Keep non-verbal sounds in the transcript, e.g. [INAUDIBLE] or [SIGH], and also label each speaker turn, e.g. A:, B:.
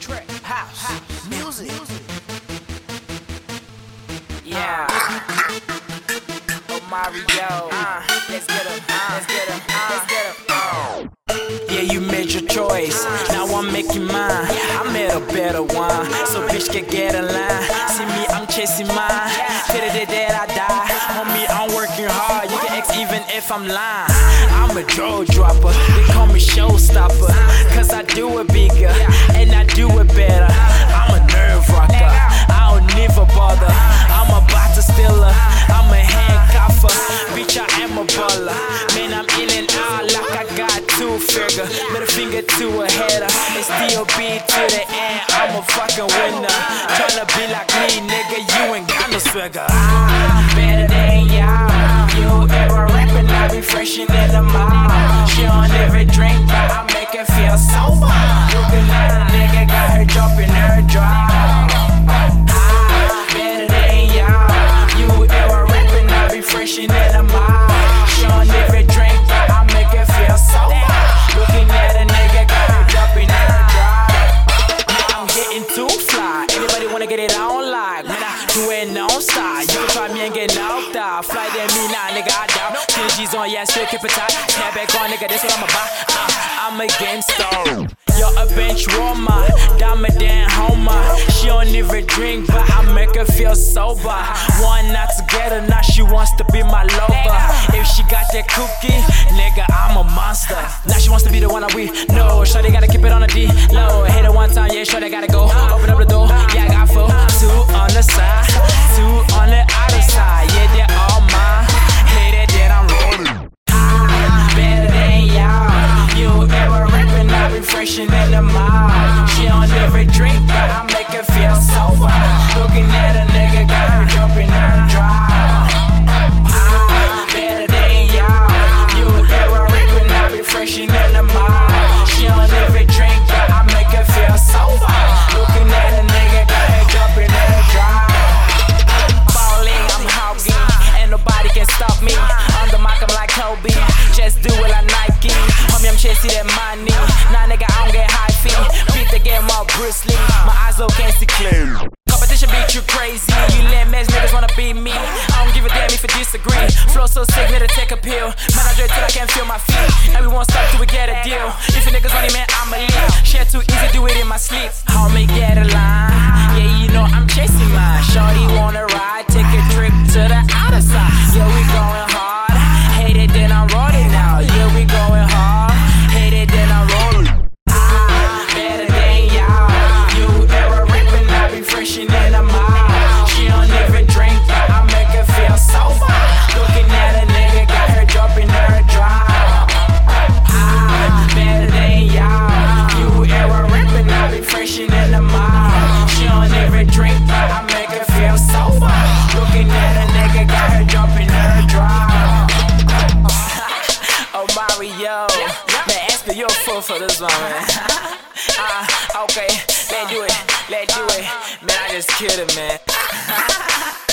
A: trap, house, music. Yeah. Oh Mario, uh, let's get him, uh, let's get him, uh, let's get him. Uh. Yeah, you made your choice. Now I'm making mine. I made a better one. So bitch can get in line. See me, I'm chasing mine. Till the day that I die. Homie, I'm working hard. You can X even if I'm lying. I'm a draw dropper. They call me showstopper. Figure. Middle finger to a header. It's DOB to the end. I'm a fucking winner. Tryna be like me, nigga. You ain't got no swagger. I'm better than y'all. You ever rapping, I be fresh in the mall. Get on like? Man, I do it non-stop. You can try me and get knocked out. Fly than me, nah, nigga, I doubt. G's on, yeah, straight keep it tight. Snap back on, nigga, that's what I'm about. Uh, I'm a gangster. You're a bench warmer, than Homer. She don't even drink, but I make her feel sober. One night together, now she wants to be my lover. If she got that cookie, nigga, I'm a monster. Now she wants to be the one I we know. Shorty gotta keep it on the D low. Hit it one time, yeah, sure they gotta go. She drink, but I make her feel so sober. Looking at a nigga, got jumping her drive. I'm better than y'all. You ever rapping, I be fresh in the. She don't ever drink, I make her feel sober. Looking at a nigga, got her jumping her drive. Balling, I'm and nobody can stop me. On the like Kobe. Just do it like Nike. Homie, I'm chasing that money. Disagree. Flow so sick, need to take a pill. Man, I drink till I can't feel my feet. Won't stop till we get a deal. If you niggas want it, man, I'ma leave. Shit too easy, do it in my sleep. Man, ask me your foot for this one, man. Uh, [LAUGHS] okay, let do it, let do it. Man, I just killed it, man. [LAUGHS]